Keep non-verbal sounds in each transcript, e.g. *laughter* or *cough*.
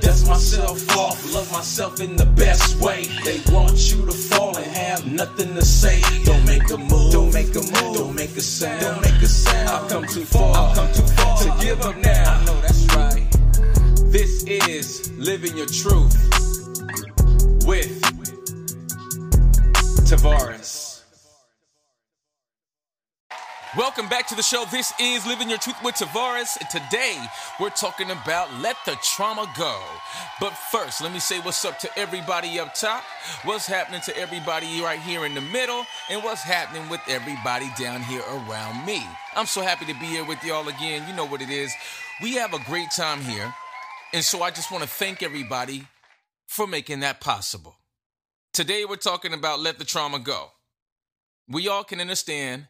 Dust myself off, love myself in the best way. They want you to fall and have nothing to say. Don't make a move, don't make a move, don't make a sound, don't make a sound. I've come too far, I've come too far to give up now. I know that's right. This is Living Your Truth with Tavares. Welcome back to the show. This is Living Your Truth with Tavares. And today we're talking about let the trauma go. But first, let me say what's up to everybody up top, what's happening to everybody right here in the middle, and what's happening with everybody down here around me. I'm so happy to be here with y'all again. You know what it is. We have a great time here. And so I just want to thank everybody for making that possible. Today we're talking about let the trauma go. We all can understand,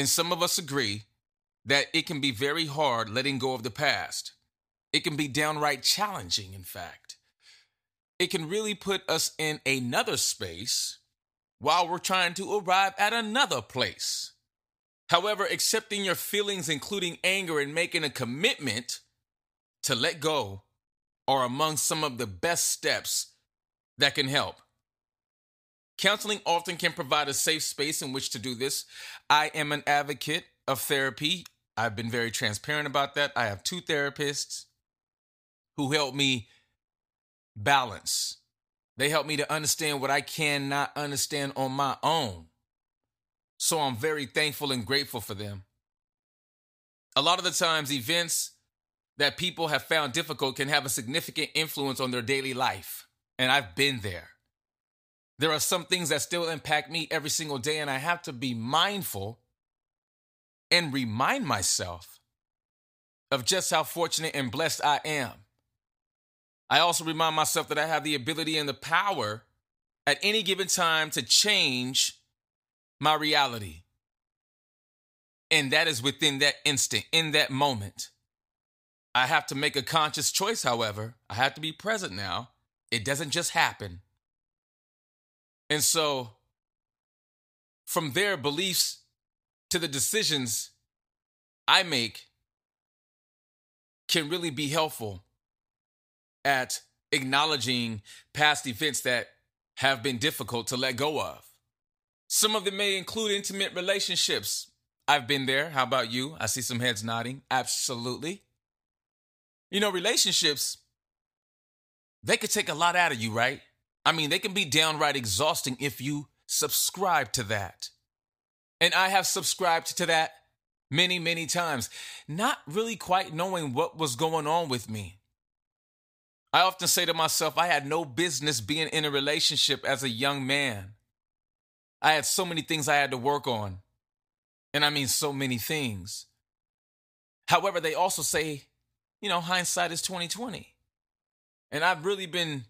and some of us agree, that it can be very hard letting go of the past. It can be downright challenging, in fact. It can really put us in another space while we're trying to arrive at another place. However, accepting your feelings, including anger, and making a commitment to let go are among some of the best steps that can help. Counseling often can provide a safe space in which to do this. I am an advocate of therapy. I've been very transparent about that. I have two therapists who help me balance. They help me to understand what I cannot understand on my own. So I'm very thankful and grateful for them. A lot of the times, events that people have found difficult can have a significant influence on their daily life. And I've been there. There are some things that still impact me every single day, and I have to be mindful and remind myself of just how fortunate and blessed I am. I also remind myself that I have the ability and the power at any given time to change my reality. And that is within that instant, in that moment. I have to make a conscious choice, however. I have to be present now. It doesn't just happen. And so, from their beliefs to the decisions I make, can really be helpful at acknowledging past events that have been difficult to let go of. Some of them may include intimate relationships. I've been there. How about you? I see some heads nodding. Absolutely. You know, relationships, they could take a lot out of you, right? I mean, they can be downright exhausting if you subscribe to that. And I have subscribed to that many, many times, not really quite knowing what was going on with me. I often say to myself, I had no business being in a relationship as a young man. I had so many things I had to work on. And I mean, so many things. However, they also say, you know, hindsight is 2020. And I've really been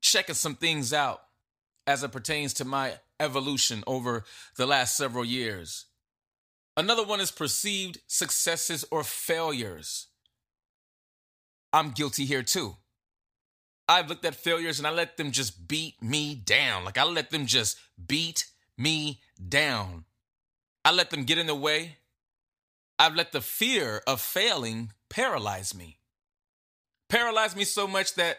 checking some things out as it pertains to my evolution over the last several years. Another one is perceived successes or failures. I'm guilty here too. I've looked at failures and I let them just beat me down. Like I let them just beat me down. I let them get in the way. I've let the fear of failing paralyze me. Paralyze me so much that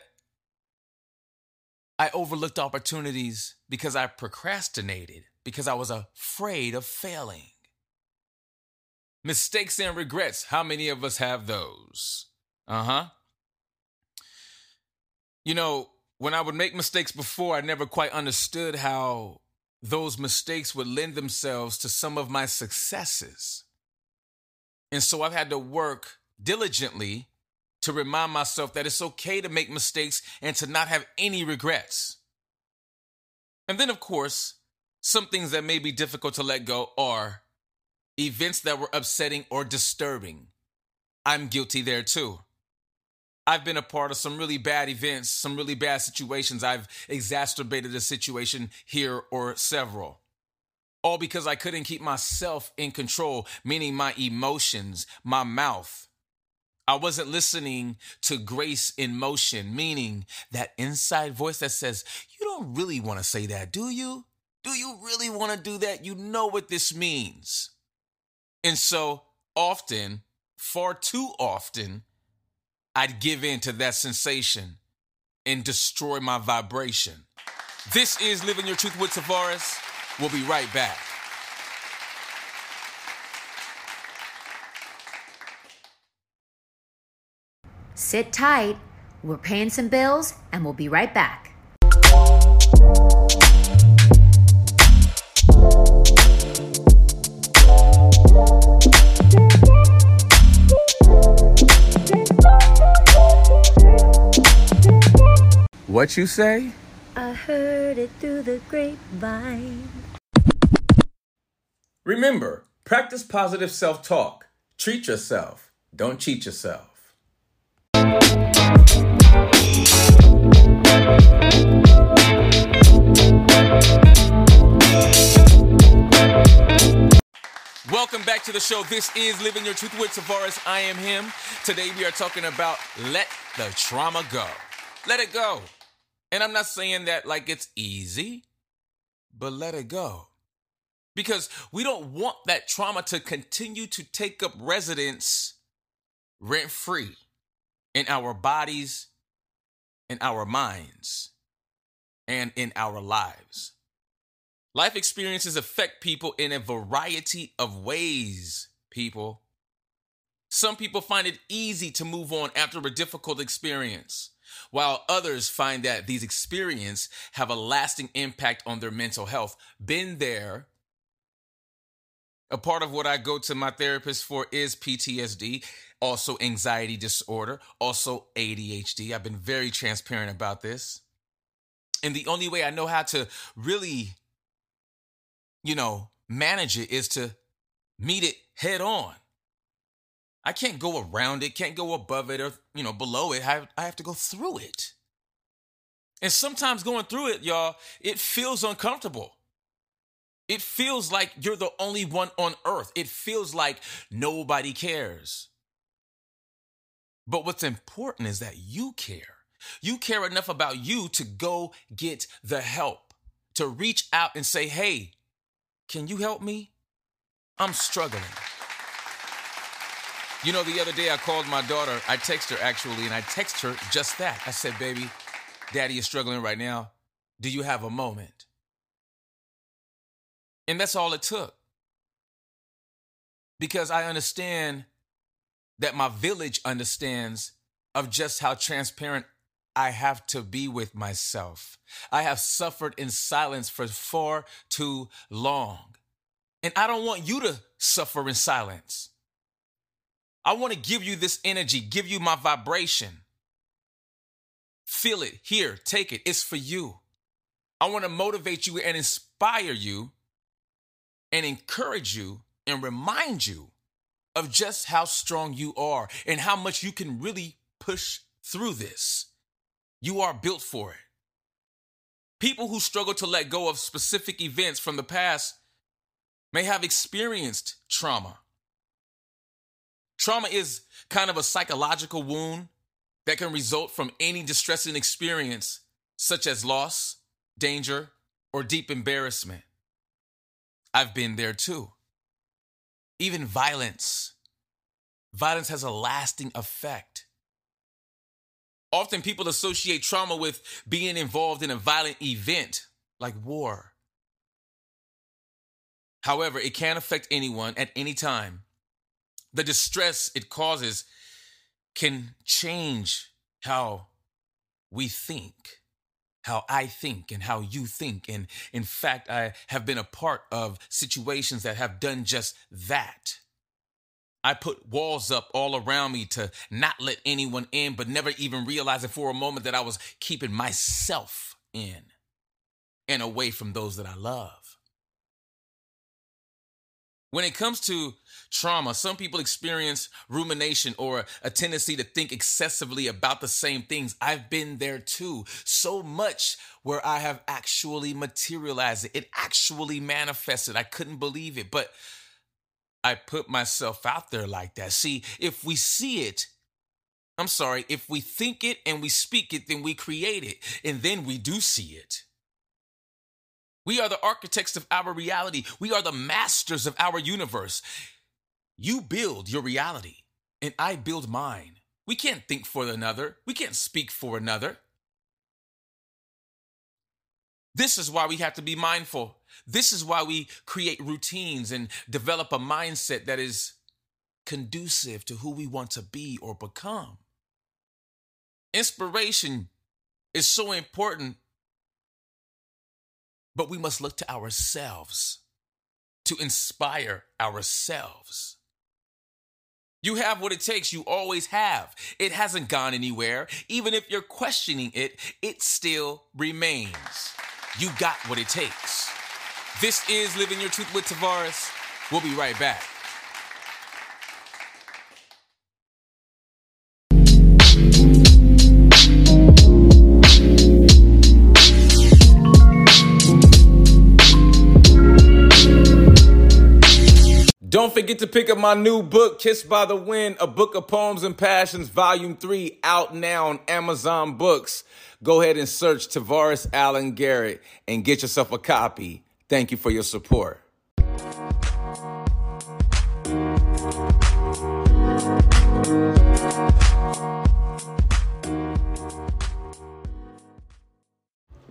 I overlooked opportunities because I procrastinated, because I was afraid of failing. Mistakes and regrets. How many of us have those? Uh huh. You know, when I would make mistakes before, I never quite understood how those mistakes would lend themselves to some of my successes. And so I've had to work diligently to remind myself that it's okay to make mistakes and to not have any regrets. And then, of course, some things that may be difficult to let go are events that were upsetting or disturbing. I'm guilty there too. I've been a part of some really bad events, some really bad situations. I've exacerbated a situation here or several. All because I couldn't keep myself in control, meaning my emotions, my mouth. I wasn't listening to grace in motion, meaning that inside voice that says, You don't really want to say that, do you? Do you really want to do that? You know what this means. And so often, far too often, I'd give in to that sensation and destroy my vibration. This is Living Your Truth with Tavares. We'll be right back. Sit tight. We're paying some bills and we'll be right back. What you say? I heard it through the grapevine. Remember, practice positive self talk. Treat yourself. Don't cheat yourself. Welcome back to the show. This is Living Your Truth with Tavares. I am him. Today we are talking about let the trauma go. Let it go. And I'm not saying that like it's easy, but let it go. Because we don't want that trauma to continue to take up residence rent free in our bodies, in our minds, and in our lives. Life experiences affect people in a variety of ways, people. Some people find it easy to move on after a difficult experience while others find that these experiences have a lasting impact on their mental health. Been there. A part of what I go to my therapist for is PTSD, also anxiety disorder, also ADHD. I've been very transparent about this. And the only way I know how to really, you know, manage it is to meet it head on. I can't go around it, can't go above it or, you know, below it. I, I have to go through it. And sometimes going through it, y'all, it feels uncomfortable. It feels like you're the only one on earth. It feels like nobody cares. But what's important is that you care. You care enough about you to go get the help, to reach out and say, hey, can you help me? I'm struggling. You know, the other day I called my daughter. I text her actually, and I text her just that. I said, "Baby, Daddy is struggling right now. Do you have a moment?" And that's all it took. Because I understand that my village understands of just how transparent I have to be with myself. I have suffered in silence for far too long. And I don't want you to suffer in silence. I want to give you this energy, give you my vibration. Feel it. Here, take it. It's for you. I want to motivate you and inspire you and encourage you and remind you of just how strong you are and how much you can really push through this. You are built for it. People who struggle to let go of specific events from the past may have experienced trauma Trauma is kind of a psychological wound that can result from any distressing experience, such as loss, danger, or deep embarrassment. I've been there too. Even violence. Violence has a lasting effect. Often people associate trauma with being involved in a violent event like war. However, it can affect anyone at any time the distress it causes can change how we think, how I think, and how you think. And in fact, I have been a part of situations that have done just that. I put walls up all around me to not let anyone in, but never even realizing for a moment that I was keeping myself in and away from those that I love. When it comes to trauma, some people experience rumination or a tendency to think excessively about the same things. I've been there too. So much where I have actually materialized it. It actually manifested. I couldn't believe it, but I put myself out there like that. See, if we see it, I'm sorry, if we think it and we speak it, then we create it, and then we do see it. We are the architects of our reality. We are the masters of our universe. You build your reality, and I build mine. We can't think for another, we can't speak for another. This is why we have to be mindful. This is why we create routines and develop a mindset that is conducive to who we want to be or become. Inspiration is so important but we must look to ourselves to inspire ourselves. You have what it takes. You always have. It hasn't gone anywhere. Even if you're questioning it, it still remains. You got what it takes. This is Living Your Truth with Tavares. We'll be right back. Forget to pick up my new book, Kissed by the Wind, a book of poems and passions, volume three, out now on Amazon Books. Go ahead and search Tavares Allen Garrett and get yourself a copy. Thank you for your support.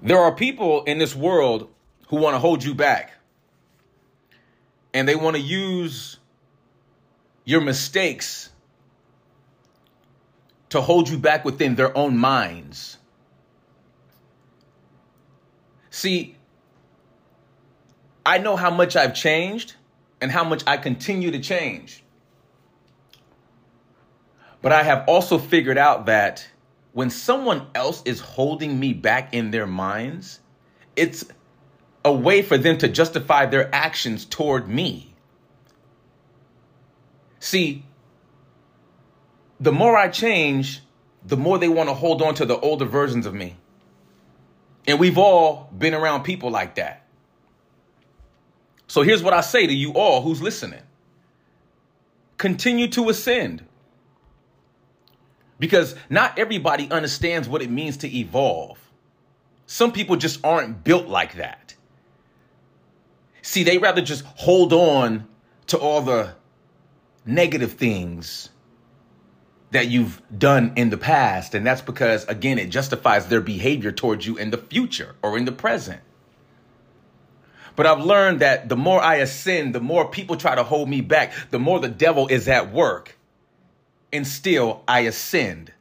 There are people in this world who want to hold you back and they want to use your mistakes to hold you back within their own minds. See, I know how much I've changed and how much I continue to change. But I have also figured out that when someone else is holding me back in their minds, it's a way for them to justify their actions toward me. See, the more I change, the more they want to hold on to the older versions of me. And we've all been around people like that. So here's what I say to you all who's listening continue to ascend. Because not everybody understands what it means to evolve. Some people just aren't built like that. See, they rather just hold on to all the negative things that you've done in the past. And that's because, again, it justifies their behavior towards you in the future or in the present. But I've learned that the more I ascend, the more people try to hold me back, the more the devil is at work. And still, I ascend.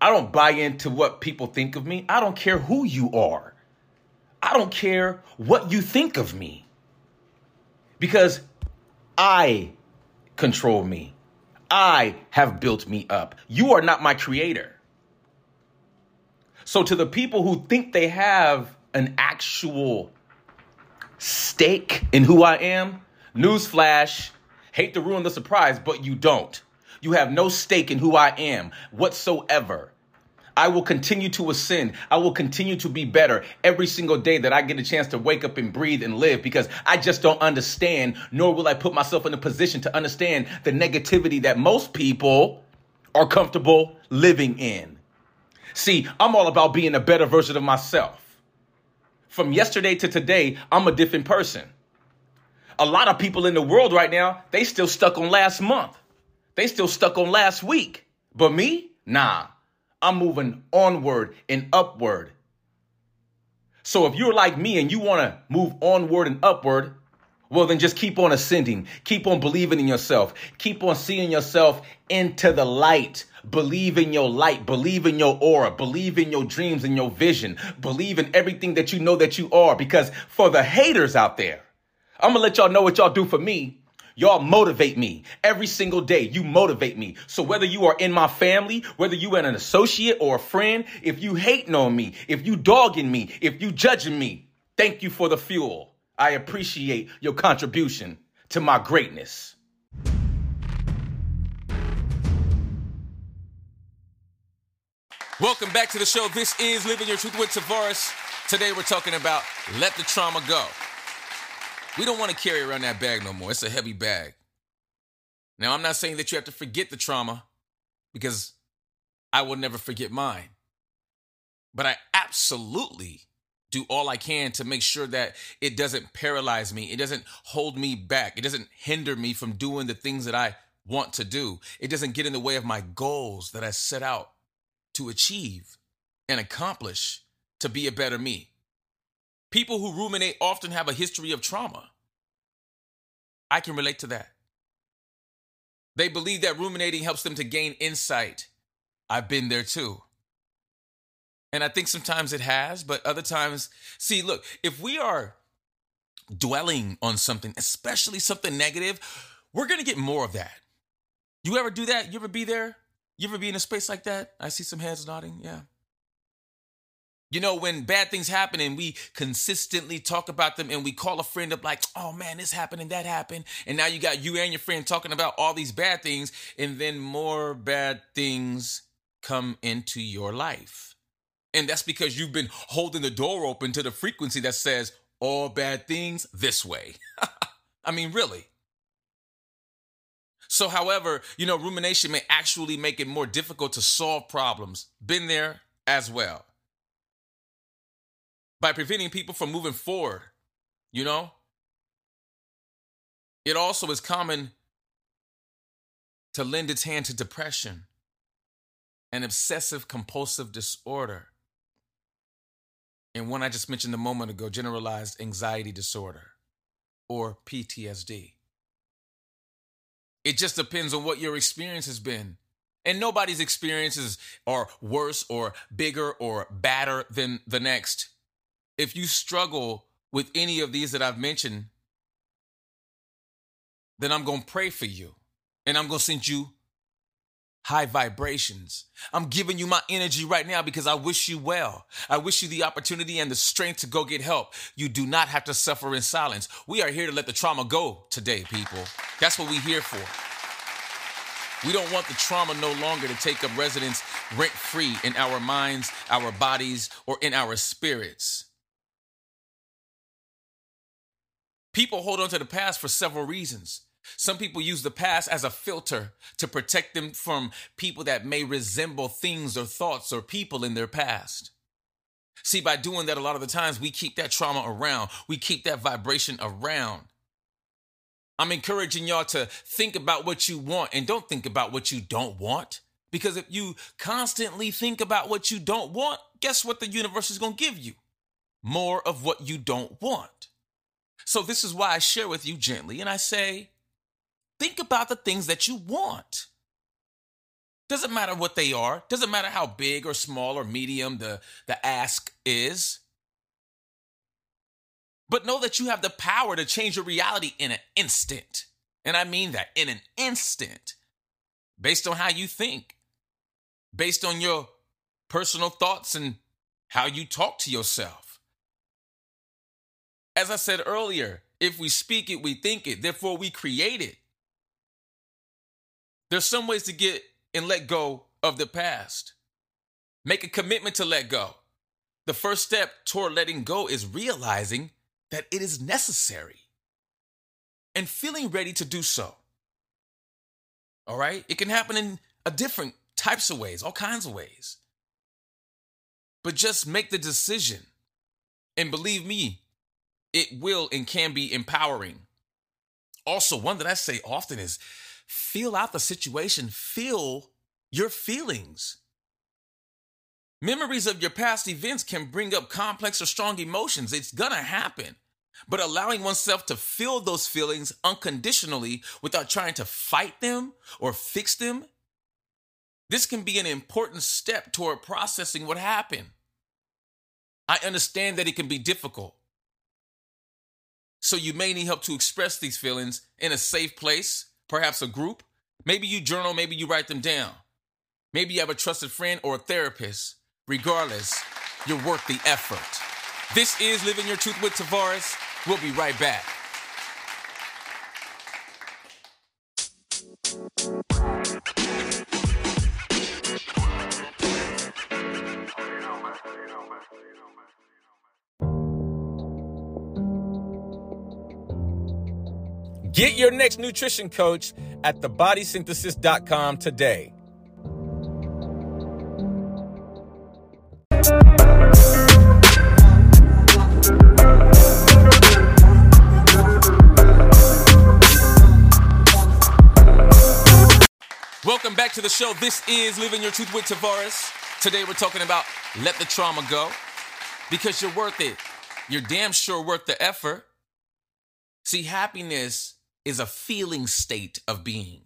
I don't buy into what people think of me. I don't care who you are. I don't care what you think of me because I control me. I have built me up. You are not my creator. So, to the people who think they have an actual stake in who I am, newsflash, hate to ruin the surprise, but you don't. You have no stake in who I am whatsoever. I will continue to ascend. I will continue to be better every single day that I get a chance to wake up and breathe and live because I just don't understand, nor will I put myself in a position to understand the negativity that most people are comfortable living in. See, I'm all about being a better version of myself. From yesterday to today, I'm a different person. A lot of people in the world right now, they still stuck on last month. They still stuck on last week. But me? Nah. I'm moving onward and upward. So if you're like me and you want to move onward and upward, well, then just keep on ascending. Keep on believing in yourself. Keep on seeing yourself into the light. Believe in your light. Believe in your aura. Believe in your dreams and your vision. Believe in everything that you know that you are. Because for the haters out there, I'm going to let y'all know what y'all do for me. Y'all motivate me every single day. You motivate me. So whether you are in my family, whether you are an associate or a friend, if you hating on me, if you dogging me, if you judging me, thank you for the fuel. I appreciate your contribution to my greatness. Welcome back to the show. This is Living Your Truth with Tavares. Today we're talking about let the trauma go. We don't want to carry around that bag no more. It's a heavy bag. Now, I'm not saying that you have to forget the trauma because I will never forget mine. But I absolutely do all I can to make sure that it doesn't paralyze me. It doesn't hold me back. It doesn't hinder me from doing the things that I want to do. It doesn't get in the way of my goals that I set out to achieve and accomplish to be a better me. People who ruminate often have a history of trauma. I can relate to that. They believe that ruminating helps them to gain insight. I've been there too. And I think sometimes it has, but other times, see, look, if we are dwelling on something, especially something negative, we're going to get more of that. You ever do that? You ever be there? You ever be in a space like that? I see some heads nodding. Yeah. You know, when bad things happen and we consistently talk about them and we call a friend up like, oh man, this happened and that happened. And now you got you and your friend talking about all these bad things, and then more bad things come into your life. And that's because you've been holding the door open to the frequency that says all bad things this way. *laughs* I mean, really. So, however, you know, rumination may actually make it more difficult to solve problems. Been there as well. By preventing people from moving forward, you know? It also is common to lend its hand to depression and obsessive compulsive disorder. And one I just mentioned a moment ago, generalized anxiety disorder or PTSD. It just depends on what your experience has been. And nobody's experiences are worse or bigger or badder than the next. If you struggle with any of these that I've mentioned, then I'm going to pray for you and I'm going to send you high vibrations. I'm giving you my energy right now because I wish you well. I wish you the opportunity and the strength to go get help. You do not have to suffer in silence. We are here to let the trauma go today, people. That's what we're here for. We don't want the trauma no longer to take up residence rent free in our minds, our bodies, or in our spirits. People hold on to the past for several reasons. Some people use the past as a filter to protect them from people that may resemble things or thoughts or people in their past. See, by doing that, a lot of the times we keep that trauma around, we keep that vibration around. I'm encouraging y'all to think about what you want and don't think about what you don't want. Because if you constantly think about what you don't want, guess what the universe is going to give you? More of what you don't want. So, this is why I share with you gently and I say, Think about the things that you want. Doesn't matter what they are, doesn't matter how big or small or medium the, the ask is. But know that you have the power to change your reality in an instant. And I mean that in an instant, based on how you think, based on your personal thoughts and how you talk to yourself. As I said earlier, if we speak it, we think it, therefore we create it. There's some ways to get and let go of the past. Make a commitment to let go. The first step toward letting go is realizing that it is necessary and feeling ready to do so. All right? It can happen in a different types of ways, all kinds of ways. But just make the decision. And believe me, it will and can be empowering. Also, one that I say often is feel out the situation, feel your feelings. Memories of your past events can bring up complex or strong emotions. It's gonna happen. But allowing oneself to feel those feelings unconditionally without trying to fight them or fix them, this can be an important step toward processing what happened. I understand that it can be difficult. So you may need help to express these feelings in a safe place perhaps a group. Maybe you journal, maybe you write them down. Maybe you have a trusted friend or a therapist. Regardless, you're worth the effort. This is Living Your Truth with Tavares. We'll be right back. Get your next nutrition coach at thebodysynthesis.com today. Welcome back to the show. This is Living Your Truth with Tavares. Today we're talking about let the trauma go because you're worth it. You're damn sure worth the effort. See, happiness is a feeling state of being.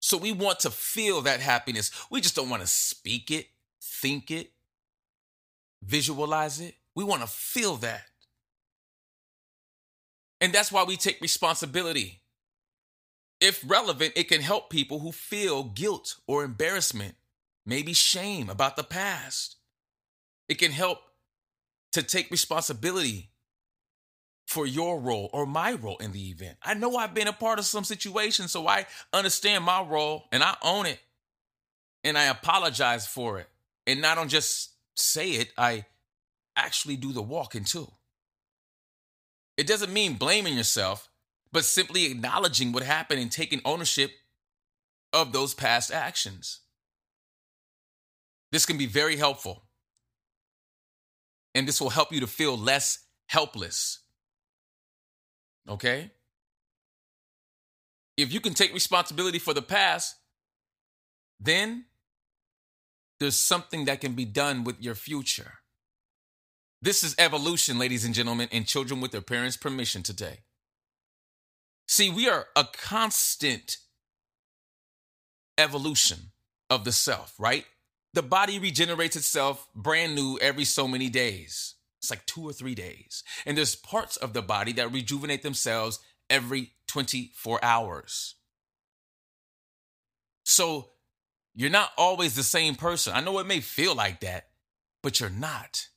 So we want to feel that happiness. We just don't want to speak it, think it, visualize it. We want to feel that. And that's why we take responsibility. If relevant, it can help people who feel guilt or embarrassment, maybe shame about the past. It can help to take responsibility for your role or my role in the event. I know I've been a part of some situations, so I understand my role and I own it and I apologize for it. And I don't just say it, I actually do the walking too. It doesn't mean blaming yourself but simply acknowledging what happened and taking ownership of those past actions. This can be very helpful. And this will help you to feel less helpless. Okay? If you can take responsibility for the past, then there's something that can be done with your future. This is evolution, ladies and gentlemen, and children with their parents' permission today. See, we are a constant evolution of the self, right? The body regenerates itself brand new every so many days. It's like two or three days. And there's parts of the body that rejuvenate themselves every 24 hours. So you're not always the same person. I know it may feel like that, but you're not.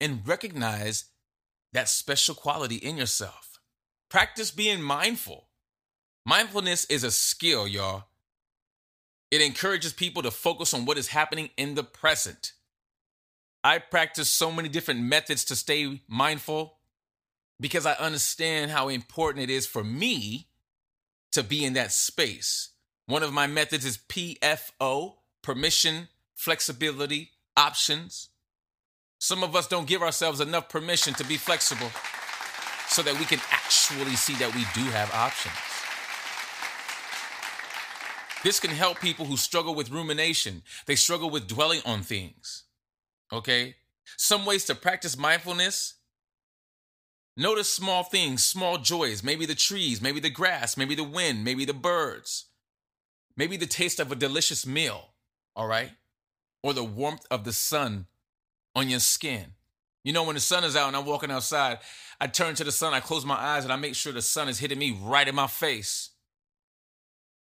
And recognize that special quality in yourself. Practice being mindful. Mindfulness is a skill, y'all. It encourages people to focus on what is happening in the present. I practice so many different methods to stay mindful because I understand how important it is for me to be in that space. One of my methods is PFO permission, flexibility, options. Some of us don't give ourselves enough permission to be flexible so that we can actually see that we do have options. This can help people who struggle with rumination. They struggle with dwelling on things. Okay? Some ways to practice mindfulness notice small things, small joys, maybe the trees, maybe the grass, maybe the wind, maybe the birds, maybe the taste of a delicious meal, all right? Or the warmth of the sun on your skin. You know, when the sun is out and I'm walking outside, I turn to the sun, I close my eyes, and I make sure the sun is hitting me right in my face.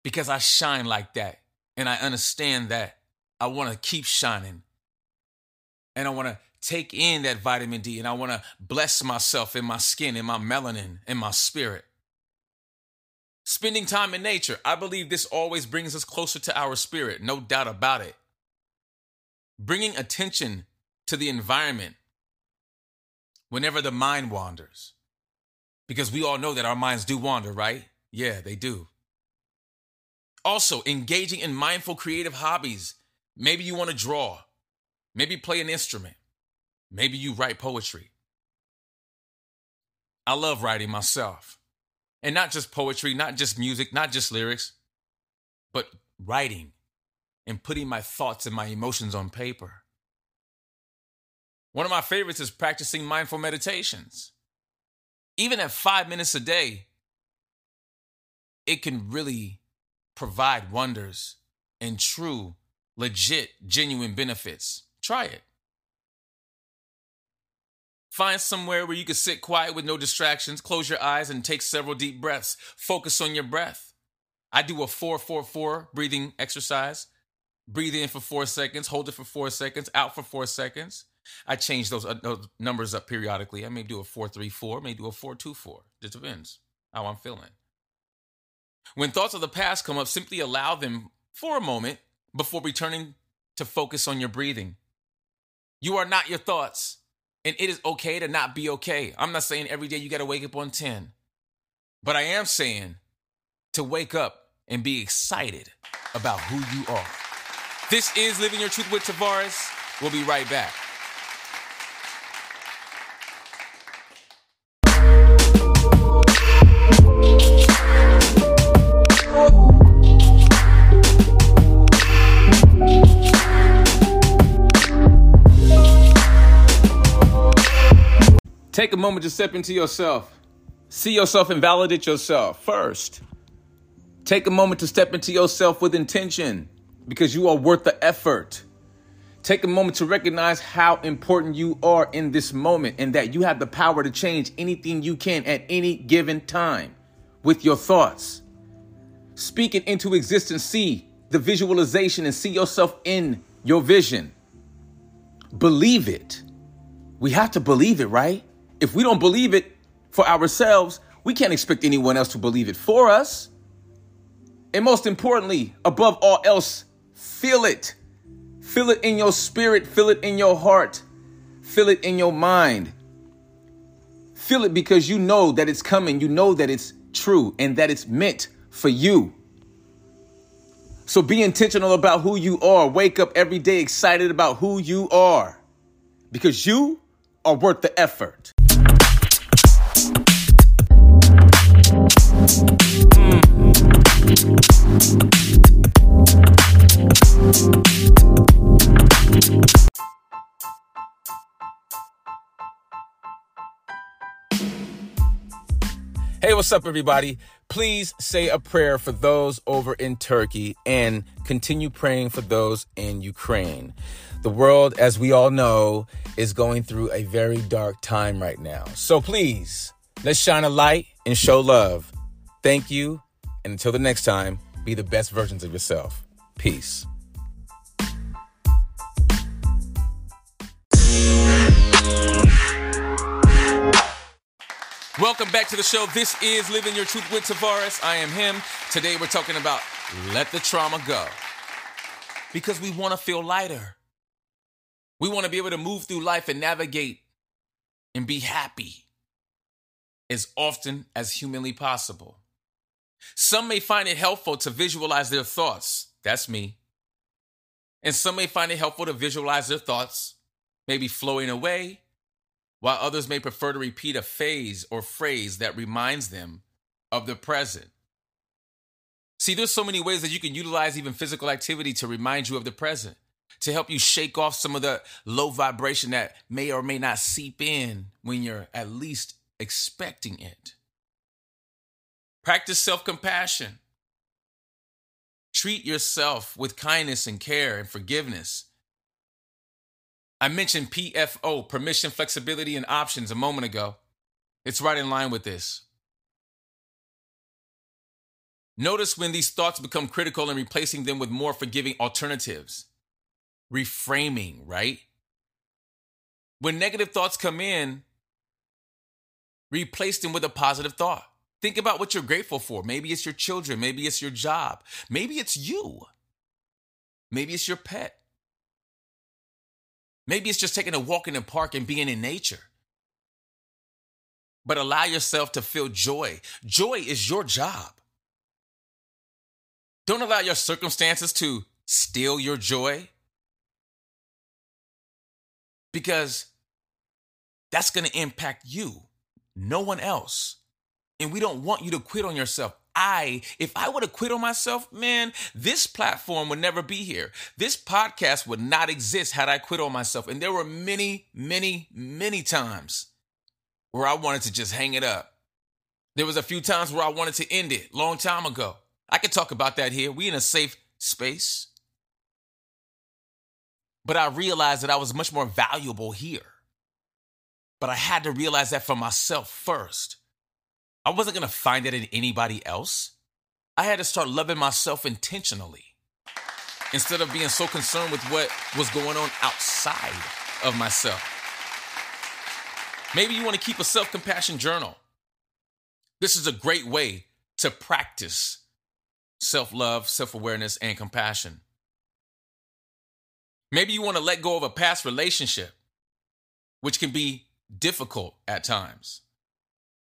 Because I shine like that. And I understand that I want to keep shining. And I want to take in that vitamin D and I want to bless myself in my skin, in my melanin, in my spirit. Spending time in nature, I believe this always brings us closer to our spirit, no doubt about it. Bringing attention to the environment whenever the mind wanders. Because we all know that our minds do wander, right? Yeah, they do. Also, engaging in mindful creative hobbies. Maybe you want to draw, maybe play an instrument, maybe you write poetry. I love writing myself. And not just poetry, not just music, not just lyrics, but writing and putting my thoughts and my emotions on paper. One of my favorites is practicing mindful meditations. Even at five minutes a day, it can really provide wonders and true, legit, genuine benefits. Try it. Find somewhere where you can sit quiet with no distractions, close your eyes, and take several deep breaths. Focus on your breath. I do a 444 breathing exercise. Breathe in for four seconds, hold it for four seconds, out for four seconds. I change those, uh, those numbers up periodically. I may do a 434, may do a 424. It depends how I'm feeling. When thoughts of the past come up, simply allow them for a moment before returning to focus on your breathing. You are not your thoughts, and it is okay to not be okay. I'm not saying every day you got to wake up on 10, but I am saying to wake up and be excited about who you are. This is Living Your Truth with Tavares. We'll be right back. Take a moment to step into yourself. See yourself and validate yourself first. Take a moment to step into yourself with intention because you are worth the effort. Take a moment to recognize how important you are in this moment and that you have the power to change anything you can at any given time with your thoughts. Speak it into existence. See the visualization and see yourself in your vision. Believe it. We have to believe it, right? If we don't believe it for ourselves, we can't expect anyone else to believe it for us. And most importantly, above all else, feel it. Feel it in your spirit, feel it in your heart, feel it in your mind. Feel it because you know that it's coming, you know that it's true, and that it's meant for you. So be intentional about who you are. Wake up every day excited about who you are because you are worth the effort. What's up, everybody? Please say a prayer for those over in Turkey and continue praying for those in Ukraine. The world, as we all know, is going through a very dark time right now. So please, let's shine a light and show love. Thank you. And until the next time, be the best versions of yourself. Peace. Welcome back to the show. This is Living Your Truth with Tavares. I am him. Today we're talking about let the trauma go. Because we want to feel lighter. We want to be able to move through life and navigate and be happy as often as humanly possible. Some may find it helpful to visualize their thoughts. That's me. And some may find it helpful to visualize their thoughts, maybe flowing away, while others may prefer to repeat a phase or phrase that reminds them of the present. See, there's so many ways that you can utilize even physical activity to remind you of the present, to help you shake off some of the low vibration that may or may not seep in when you're at least expecting it. Practice self compassion. Treat yourself with kindness and care and forgiveness. I mentioned PFO, permission, flexibility, and options, a moment ago. It's right in line with this. Notice when these thoughts become critical and replacing them with more forgiving alternatives. Reframing, right? When negative thoughts come in, replace them with a positive thought. Think about what you're grateful for. Maybe it's your children. Maybe it's your job. Maybe it's you. Maybe it's your pet. Maybe it's just taking a walk in the park and being in nature. But allow yourself to feel joy. Joy is your job. Don't allow your circumstances to steal your joy because that's going to impact you, no one else. And we don't want you to quit on yourself. I, if I would have quit on myself, man, this platform would never be here. This podcast would not exist had I quit on myself. And there were many, many, many times where I wanted to just hang it up. There was a few times where I wanted to end it long time ago. I could talk about that here. We in a safe space. But I realized that I was much more valuable here. But I had to realize that for myself first. I wasn't going to find it in anybody else. I had to start loving myself intentionally instead of being so concerned with what was going on outside of myself. Maybe you want to keep a self compassion journal. This is a great way to practice self love, self awareness, and compassion. Maybe you want to let go of a past relationship, which can be difficult at times,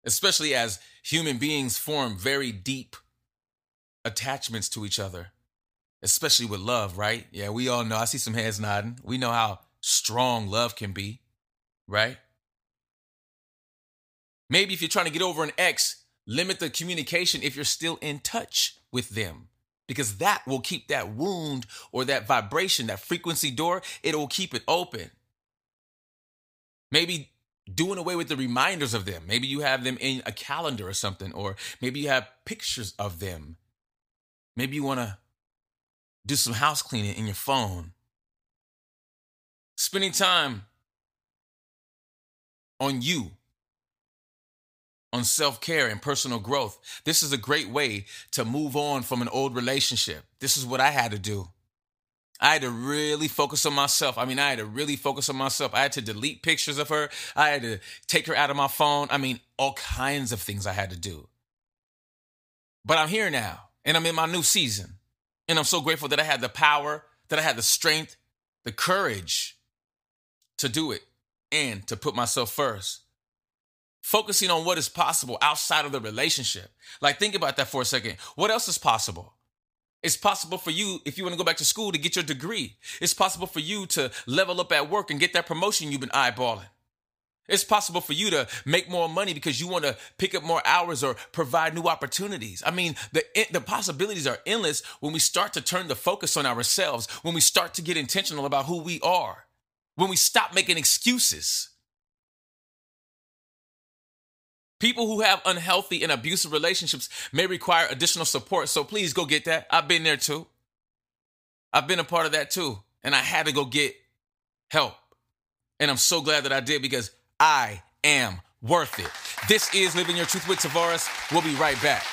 especially as human beings form very deep attachments to each other, especially with love, right? Yeah, we all know. I see some heads nodding. We know how strong love can be, right? Maybe if you're trying to get over an ex, limit the communication if you're still in touch with them because that will keep that wound or that vibration, that frequency door, it will keep it open. Maybe doing away with the reminders of them. Maybe you have them in a calendar or something, or maybe you have pictures of them. Maybe you want to do some house cleaning in your phone. Spending time on you on self care and personal growth. This is a great way to move on from an old relationship. This is what I had to do. I had to really focus on myself. I mean, I had to really focus on myself. I had to delete pictures of her. I had to take her out of my phone. I mean, all kinds of things I had to do. But I'm here now and I'm in my new season. And I'm so grateful that I had the power, that I had the strength, the courage to do it and to put myself first focusing on what is possible outside of the relationship. Like, think about that for a second. What else is possible? It's possible for you, if you want to go back to school, to get your degree. It's possible for you to level up at work and get that promotion you've been eyeballing. It's possible for you to make more money because you want to pick up more hours or provide new opportunities. I mean, the, the possibilities are endless when we start to turn the focus on ourselves, when we start to get intentional about who we are, when we stop making excuses. People who have unhealthy and abusive relationships may require additional support. So please go get that. I've been there too. I've been a part of that too. And I had to go get help. And I'm so glad that I did because I am worth it. This is Living Your Truth with Tavares. We'll be right back.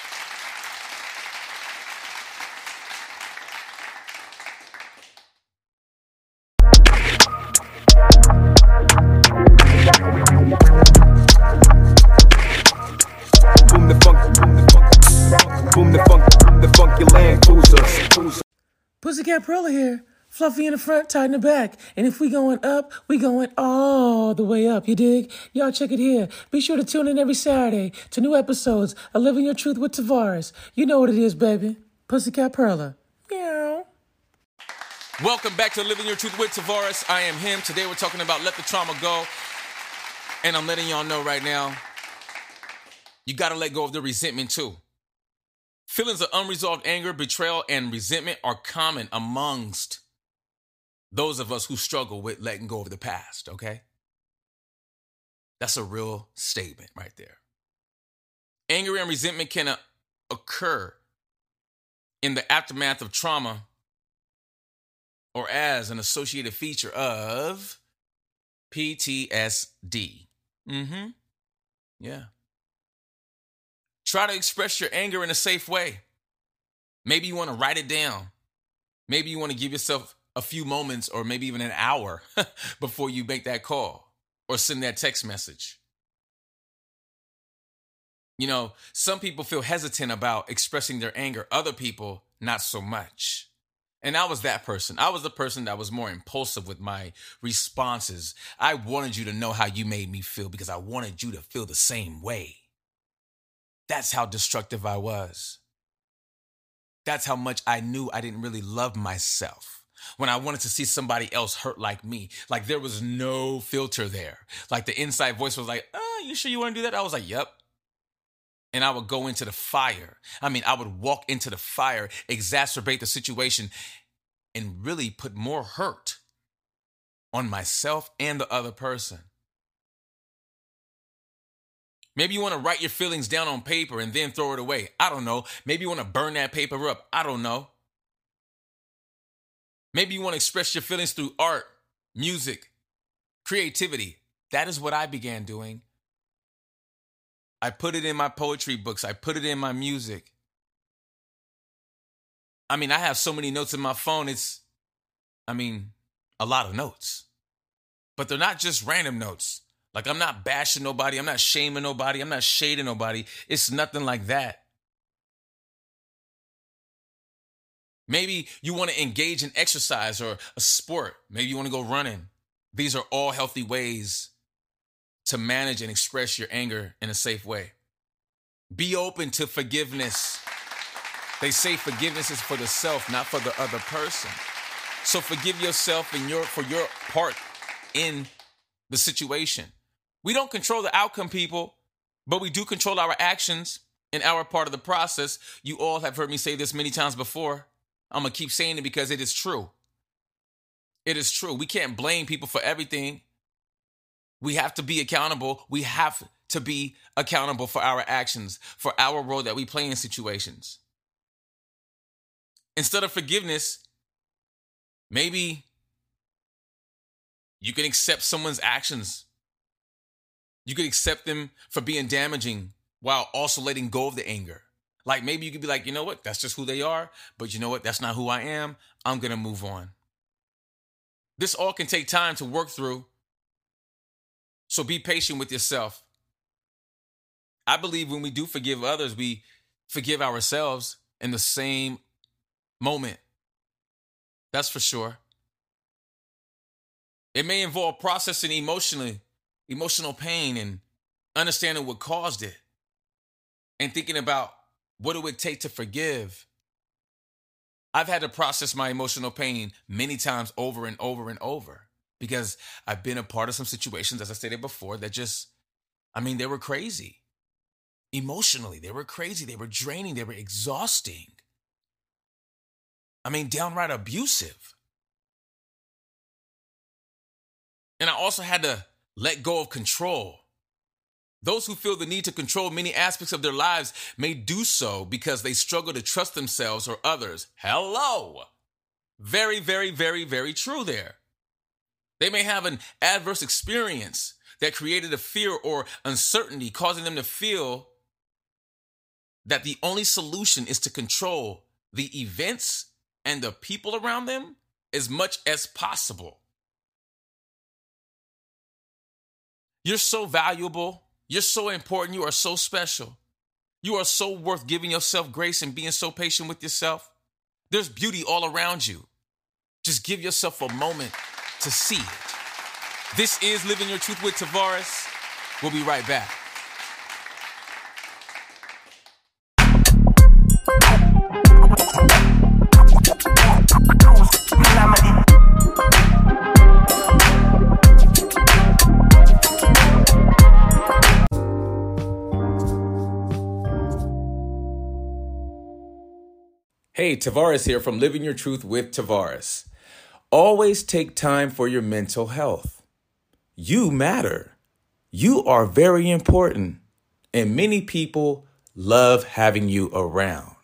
Pussycat Perla here. Fluffy in the front, tight in the back. And if we going up, we going all the way up, you dig? Y'all check it here. Be sure to tune in every Saturday to new episodes of Living Your Truth with Tavares. You know what it is, baby. Pussycat Perla. Meow. Welcome back to Living Your Truth with Tavares. I am him. Today we're talking about let the trauma go. And I'm letting y'all know right now, you got to let go of the resentment too. Feelings of unresolved anger, betrayal, and resentment are common amongst those of us who struggle with letting go of the past, okay? That's a real statement right there. Anger and resentment can uh, occur in the aftermath of trauma or as an associated feature of PTSD. Mm hmm. Yeah. Try to express your anger in a safe way. Maybe you want to write it down. Maybe you want to give yourself a few moments or maybe even an hour *laughs* before you make that call or send that text message. You know, some people feel hesitant about expressing their anger, other people, not so much. And I was that person. I was the person that was more impulsive with my responses. I wanted you to know how you made me feel because I wanted you to feel the same way. That's how destructive I was. That's how much I knew I didn't really love myself. When I wanted to see somebody else hurt like me, like there was no filter there. Like the inside voice was like, oh, you sure you want to do that? I was like, yep. And I would go into the fire. I mean, I would walk into the fire, exacerbate the situation, and really put more hurt on myself and the other person. Maybe you want to write your feelings down on paper and then throw it away. I don't know. Maybe you want to burn that paper up. I don't know. Maybe you want to express your feelings through art, music, creativity. That is what I began doing. I put it in my poetry books, I put it in my music. I mean, I have so many notes in my phone. It's, I mean, a lot of notes. but they're not just random notes. Like I'm not bashing nobody, I'm not shaming nobody, I'm not shading nobody. It's nothing like that. Maybe you want to engage in exercise or a sport. Maybe you want to go running. These are all healthy ways to manage and express your anger in a safe way. Be open to forgiveness. They say forgiveness is for the self, not for the other person. So forgive yourself and your for your part in the situation. We don't control the outcome, people, but we do control our actions in our part of the process. You all have heard me say this many times before. I'm going to keep saying it because it is true. It is true. We can't blame people for everything. We have to be accountable. We have to be accountable for our actions, for our role that we play in situations. Instead of forgiveness, maybe you can accept someone's actions. You could accept them for being damaging while also letting go of the anger. Like maybe you could be like, you know what? That's just who they are. But you know what? That's not who I am. I'm going to move on. This all can take time to work through. So be patient with yourself. I believe when we do forgive others, we forgive ourselves in the same moment. That's for sure. It may involve processing emotionally, emotional pain and understanding what caused it and thinking about what it would take to forgive. I've had to process my emotional pain many times over and over and over because I've been a part of some situations, as I stated before, that just, I mean, they were crazy. Emotionally, they were crazy. They were draining. They were exhausting. I mean, downright abusive. And I also had to let go of control. Those who feel the need to control many aspects of their lives may do so because they struggle to trust themselves or others. Hello. Very, very, very, very true there. They may have an adverse experience that created a fear or uncertainty, causing them to feel that the only solution is to control the events and the people around them as much as possible. You're so valuable you're so important. You are so special. You are so worth giving yourself grace and being so patient with yourself. There's beauty all around you. Just give yourself a moment to see it. This is Living Your Truth with Tavares. We'll be right back. Hey, Tavares here from Living Your Truth with Tavares. Always take time for your mental health. You matter. You are very important, and many people love having you around.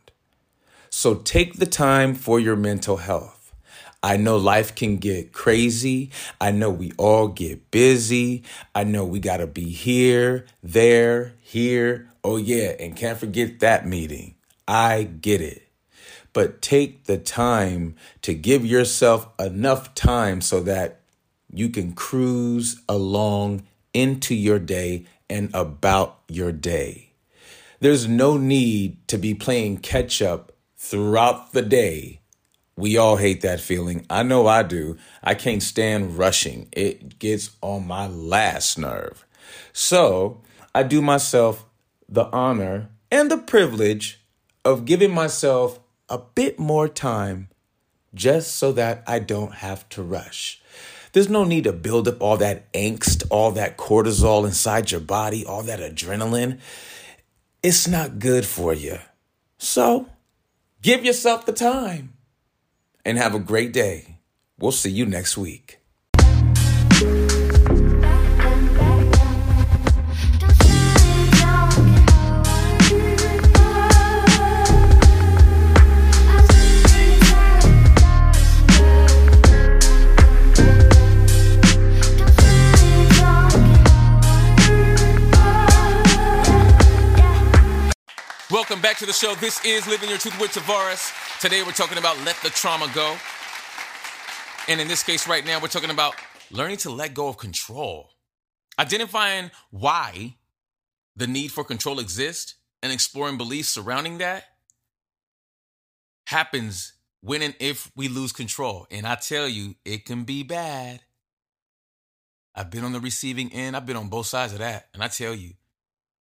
So take the time for your mental health. I know life can get crazy. I know we all get busy. I know we got to be here, there, here. Oh, yeah, and can't forget that meeting. I get it but take the time to give yourself enough time so that you can cruise along into your day and about your day. There's no need to be playing catch up throughout the day. We all hate that feeling. I know I do. I can't stand rushing, it gets on my last nerve. So I do myself the honor and the privilege of giving myself a bit more time just so that I don't have to rush. There's no need to build up all that angst, all that cortisol inside your body, all that adrenaline. It's not good for you. So give yourself the time and have a great day. We'll see you next week. Welcome back to the show. This is Living Your Truth with Tavares. Today we're talking about let the trauma go. And in this case, right now, we're talking about learning to let go of control. Identifying why the need for control exists and exploring beliefs surrounding that happens when and if we lose control. And I tell you, it can be bad. I've been on the receiving end, I've been on both sides of that. And I tell you,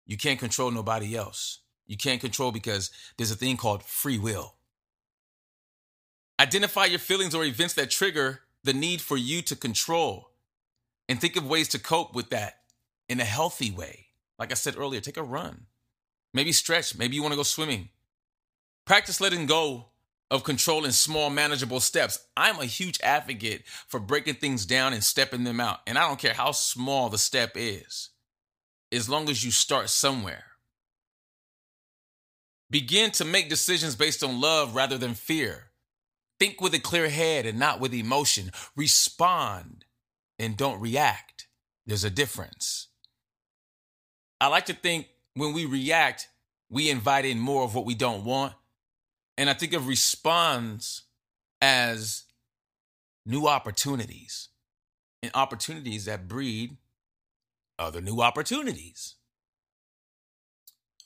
you can't control nobody else. You can't control because there's a thing called free will. Identify your feelings or events that trigger the need for you to control and think of ways to cope with that in a healthy way. Like I said earlier, take a run. Maybe stretch. Maybe you want to go swimming. Practice letting go of control in small, manageable steps. I'm a huge advocate for breaking things down and stepping them out. And I don't care how small the step is, as long as you start somewhere. Begin to make decisions based on love rather than fear. Think with a clear head and not with emotion. Respond and don't react. There's a difference. I like to think when we react, we invite in more of what we don't want. And I think of responds as new opportunities and opportunities that breed other new opportunities.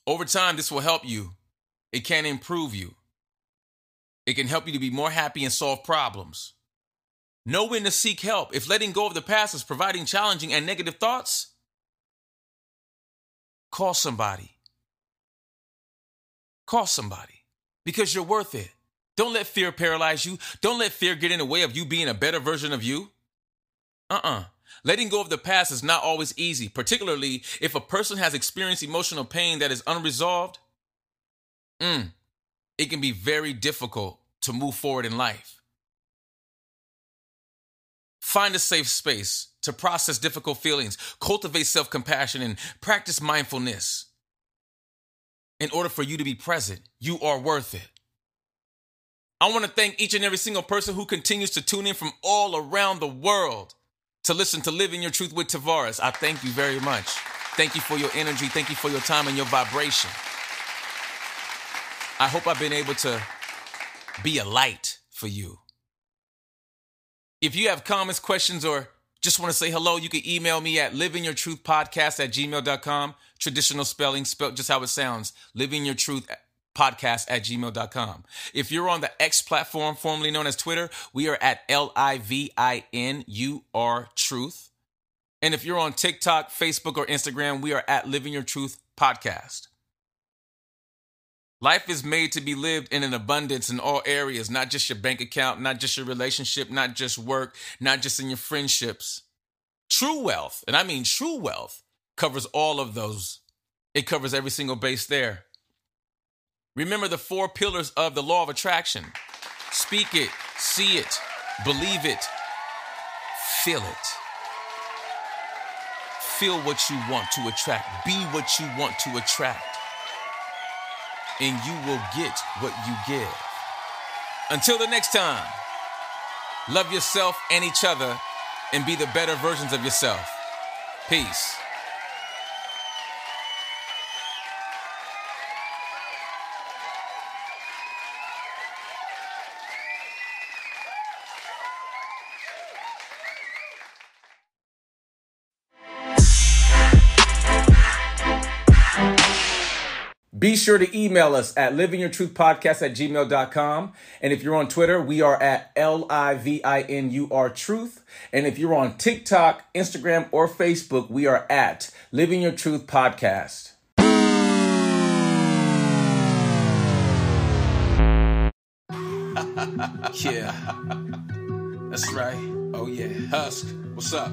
Over time, this will help you. It can improve you. It can help you to be more happy and solve problems. Know when to seek help. If letting go of the past is providing challenging and negative thoughts, call somebody. Call somebody because you're worth it. Don't let fear paralyze you. Don't let fear get in the way of you being a better version of you. Uh uh-uh. uh Letting go of the past is not always easy, particularly if a person has experienced emotional pain that is unresolved. Mm, it can be very difficult to move forward in life. Find a safe space to process difficult feelings, cultivate self compassion, and practice mindfulness. In order for you to be present, you are worth it. I want to thank each and every single person who continues to tune in from all around the world to listen to Living Your Truth with Tavares. I thank you very much. Thank you for your energy. Thank you for your time and your vibration. I hope I've been able to be a light for you. If you have comments, questions, or just want to say hello, you can email me at livingyourtruthpodcast at gmail.com. Traditional spelling, spelled just how it sounds. Living Your Truth podcast at gmail.com. If you're on the X platform, formerly known as Twitter, we are at L I V I N U R Truth. And if you're on TikTok, Facebook, or Instagram, we are at Living Your Truth podcast. Life is made to be lived in an abundance in all areas, not just your bank account, not just your relationship, not just work, not just in your friendships. True wealth, and I mean true wealth, covers all of those. It covers every single base there. Remember the four pillars of the law of attraction speak it, see it, believe it, feel it. Feel what you want to attract, be what you want to attract and you will get what you give. Until the next time, love yourself and each other and be the better versions of yourself. Peace. Be sure to email us at livingyourtruthpodcast at gmail.com. And if you're on Twitter, we are at L I V I N U R Truth. And if you're on TikTok, Instagram, or Facebook, we are at Living Your Truth Podcast. *laughs* yeah, that's right. Oh, yeah. Husk, what's up?